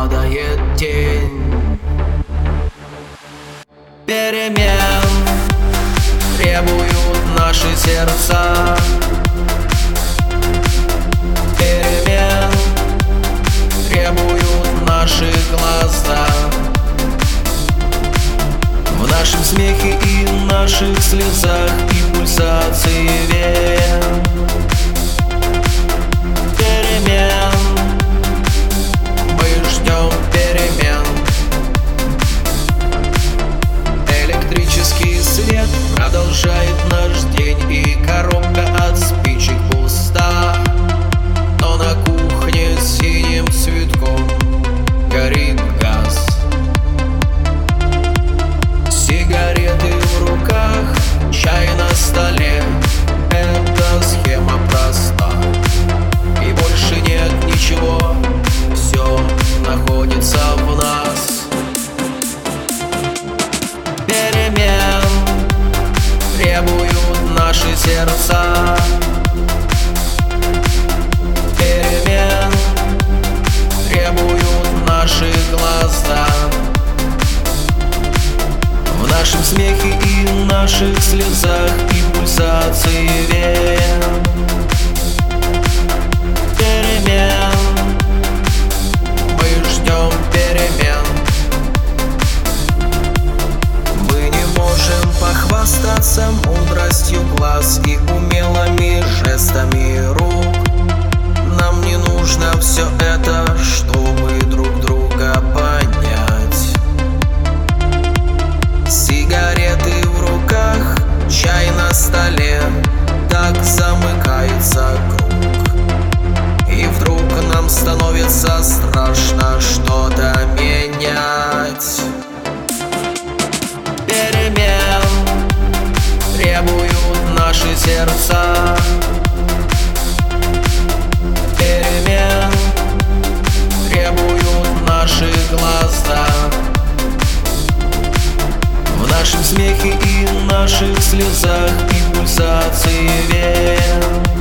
падает тень Перемен требуют наши сердца. Перемен требуют наши глаза. В нашем смехе и наших слезах. наших слезах и пульсации вен. наши сердца. Перемен требуют наши глаза. В нашем смехе и наших слезах и пульсации вен.